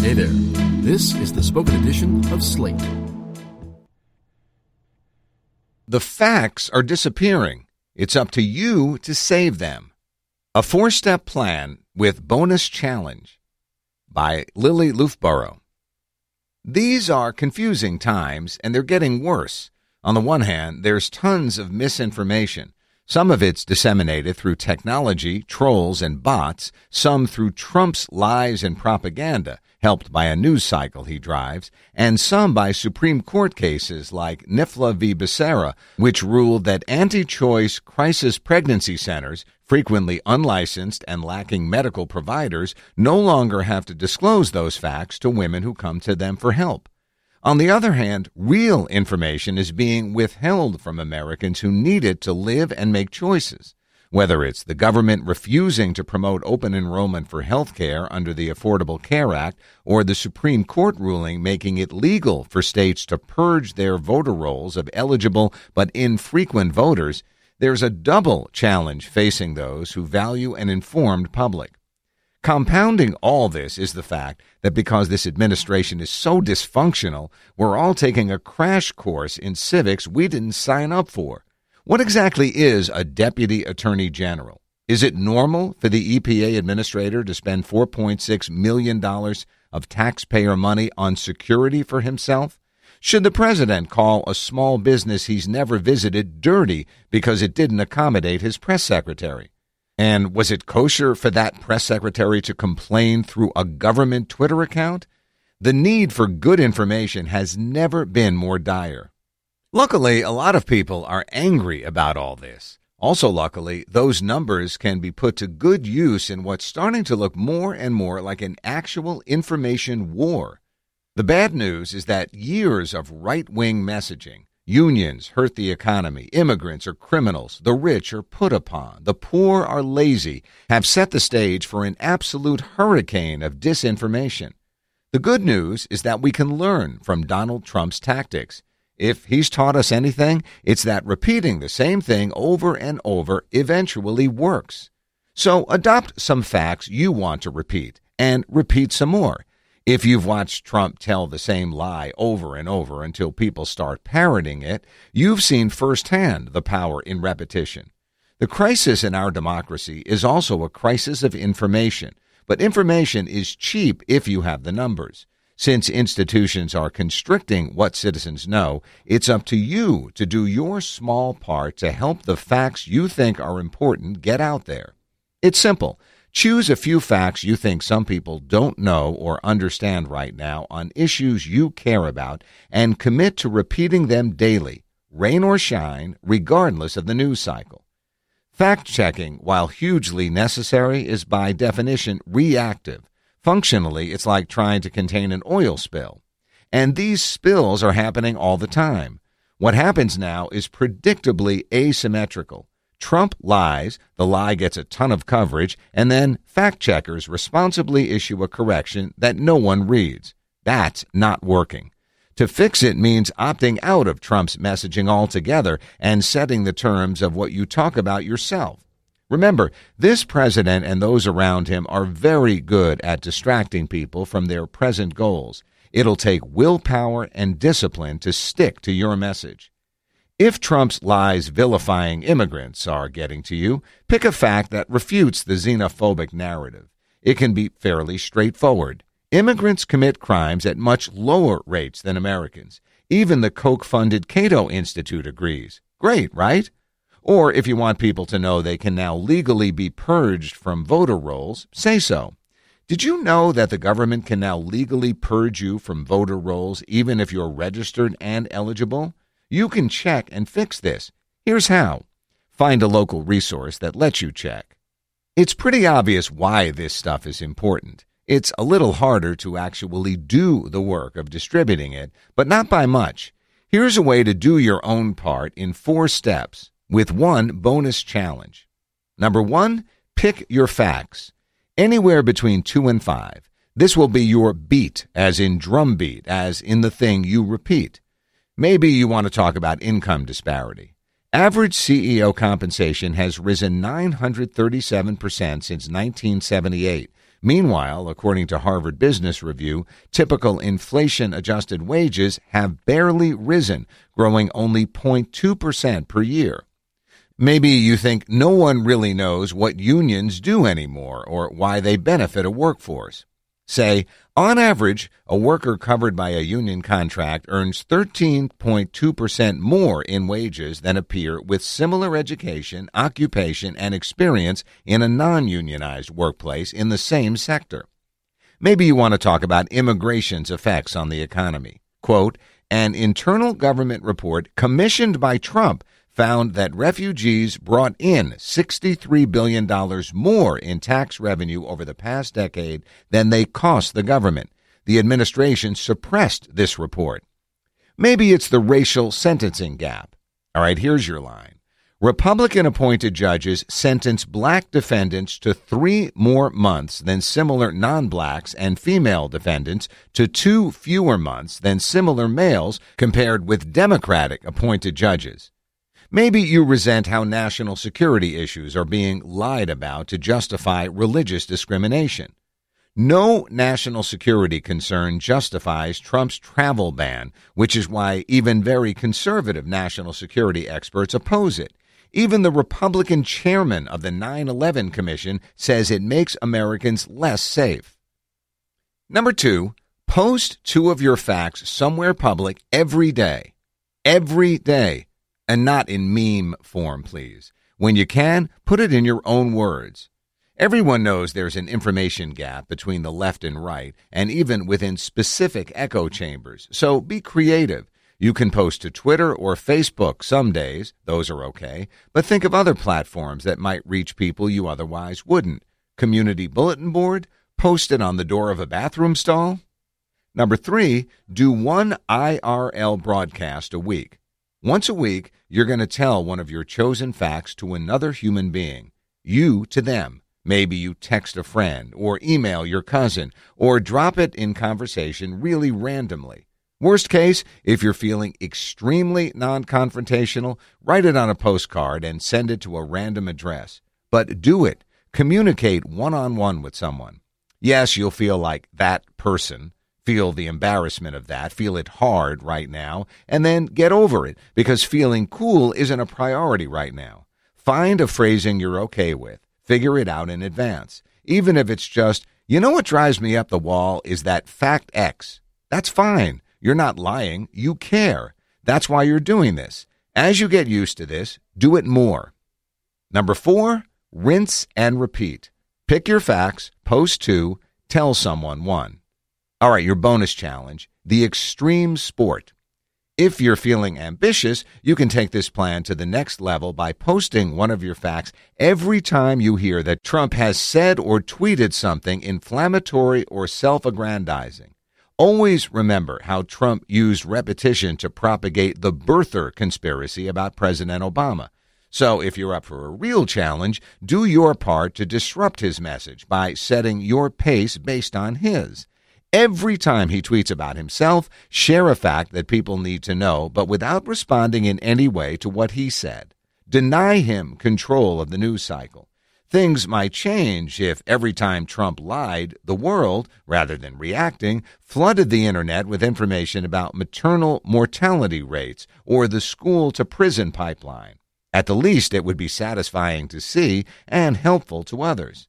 Hey there. This is the spoken edition of Slate. The facts are disappearing. It's up to you to save them. A four step plan with bonus challenge by Lili Loofbourow. These are confusing times, and they're getting worse. On the one hand, there's tons of misinformation. Some of it's disseminated through technology, trolls, and bots, some through Trump's lies and propaganda, helped by a news cycle he drives, and some by Supreme Court cases like NIFLA v. Becerra, which ruled that anti choice crisis pregnancy centers, frequently unlicensed and lacking medical providers, no longer have to disclose those facts to women who come to them for help. On the other hand, real information is being withheld from Americans who need it to live and make choices. Whether it's the government refusing to promote open enrollment for health care under the Affordable Care Act or the Supreme Court ruling making it legal for states to purge their voter rolls of eligible but infrequent voters, there's a double challenge facing those who value an informed public. Compounding all this is the fact that because this administration is so dysfunctional, we're all taking a crash course in civics we didn't sign up for. What exactly is a deputy attorney general? Is it normal for the EPA administrator to spend $4.6 million of taxpayer money on security for himself? Should the president call a small business he's never visited dirty because it didn't accommodate his press secretary? And was it kosher for that press secretary to complain through a government Twitter account? The need for good information has never been more dire. Luckily, a lot of people are angry about all this. Also, luckily, those numbers can be put to good use in what's starting to look more and more like an actual information war. The bad news is that years of right wing messaging Unions hurt the economy. Immigrants are criminals. The rich are put upon. The poor are lazy. Have set the stage for an absolute hurricane of disinformation. The good news is that we can learn from Donald Trump's tactics. If he's taught us anything, it's that repeating the same thing over and over eventually works. So adopt some facts you want to repeat and repeat some more. If you've watched Trump tell the same lie over and over until people start parroting it, you've seen firsthand the power in repetition. The crisis in our democracy is also a crisis of information, but information is cheap if you have the numbers. Since institutions are constricting what citizens know, it's up to you to do your small part to help the facts you think are important get out there. It's simple. Choose a few facts you think some people don't know or understand right now on issues you care about and commit to repeating them daily, rain or shine, regardless of the news cycle. Fact checking, while hugely necessary, is by definition reactive. Functionally, it's like trying to contain an oil spill. And these spills are happening all the time. What happens now is predictably asymmetrical. Trump lies, the lie gets a ton of coverage, and then fact checkers responsibly issue a correction that no one reads. That's not working. To fix it means opting out of Trump's messaging altogether and setting the terms of what you talk about yourself. Remember, this president and those around him are very good at distracting people from their present goals. It'll take willpower and discipline to stick to your message. If Trump's lies vilifying immigrants are getting to you, pick a fact that refutes the xenophobic narrative. It can be fairly straightforward. Immigrants commit crimes at much lower rates than Americans. Even the Koch funded Cato Institute agrees. Great, right? Or if you want people to know they can now legally be purged from voter rolls, say so. Did you know that the government can now legally purge you from voter rolls even if you're registered and eligible? You can check and fix this. Here's how find a local resource that lets you check. It's pretty obvious why this stuff is important. It's a little harder to actually do the work of distributing it, but not by much. Here's a way to do your own part in four steps with one bonus challenge. Number one, pick your facts. Anywhere between two and five. This will be your beat, as in drum beat, as in the thing you repeat. Maybe you want to talk about income disparity. Average CEO compensation has risen 937% since 1978, Meanwhile, according to Harvard Business Review, typical inflation adjusted wages have barely risen, growing only 0.2% per year. Maybe you think no one really knows what unions do anymore or why they benefit a workforce. Say, on average, a worker covered by a union contract earns 13.2% more in wages than a peer with similar education, occupation, and experience in a non unionized workplace in the same sector. Maybe you want to talk about immigration's effects on the economy. Quote, an internal government report commissioned by Trump found that refugees brought in $63 billion more in tax revenue over the past decade than they cost the government. The administration suppressed this report. Maybe it's the racial sentencing gap. All right, here's your line. Republican appointed judges sentence black defendants to three more months than similar non blacks and female defendants to two fewer months than similar males compared with Democratic appointed judges. Maybe you resent how national security issues are being lied about to justify religious discrimination. No national security concern justifies Trump's travel ban, which is why even very conservative national security experts oppose it. Even the Republican chairman of the 9 11 Commission says it makes Americans less safe. Number two, post two of your facts somewhere public every day. Every day and not in meme form, please. When you can, put it in your own words. Everyone knows there's an information gap between the left and right, and even within specific echo chambers, so be creative. You can post to Twitter or Facebook some days, those are okay, but think of other platforms that might reach people you otherwise wouldn't. Community bulletin board? Post it on the door of a bathroom stall? Number three, do one IRL broadcast a week. Once a week, you're going to tell one of your chosen facts to another human being, you to them. Maybe you text a friend, or email your cousin, or drop it in conversation really randomly. Worst case, if you're feeling extremely non confrontational, write it on a postcard and send it to a random address. But do it. Communicate one on one with someone. Yes, you'll feel like that person feel the embarrassment of that, feel it hard right now, and then get over it because feeling cool isn't a priority right now. Find a phrasing you're okay with. Figure it out in advance. Even if it's just, you know what drives me up the wall is that fact X. That's fine. You're not lying. You care. That's why you're doing this. As you get used to this, do it more. Number four, rinse and repeat. Pick your facts, post two, tell someone one. All right, your bonus challenge the extreme sport. If you're feeling ambitious, you can take this plan to the next level by posting one of your facts every time you hear that Trump has said or tweeted something inflammatory or self aggrandizing. Always remember how Trump used repetition to propagate the birther conspiracy about President Obama. So, if you're up for a real challenge, do your part to disrupt his message by setting your pace based on his. Every time he tweets about himself, share a fact that people need to know, but without responding in any way to what he said. Deny him control of the news cycle. Things might change if every time Trump lied, the world, rather than reacting, flooded the internet with information about maternal mortality rates or the school to prison pipeline. At the least, it would be satisfying to see and helpful to others.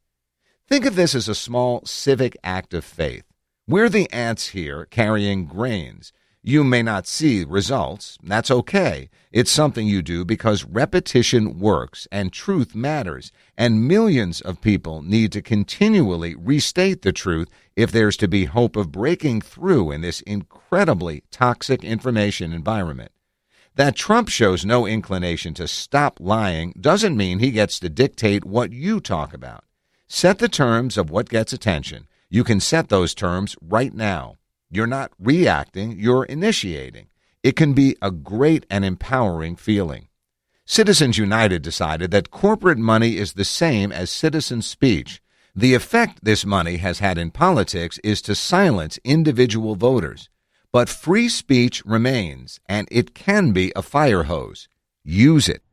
Think of this as a small civic act of faith. We're the ants here carrying grains. You may not see results. That's okay. It's something you do because repetition works and truth matters. And millions of people need to continually restate the truth if there's to be hope of breaking through in this incredibly toxic information environment. That Trump shows no inclination to stop lying doesn't mean he gets to dictate what you talk about. Set the terms of what gets attention you can set those terms right now. You're not reacting, you're initiating. It can be a great and empowering feeling. Citizens United decided that corporate money is the same as citizen speech. The effect this money has had in politics is to silence individual voters. But free speech remains, and it can be a fire hose. Use it.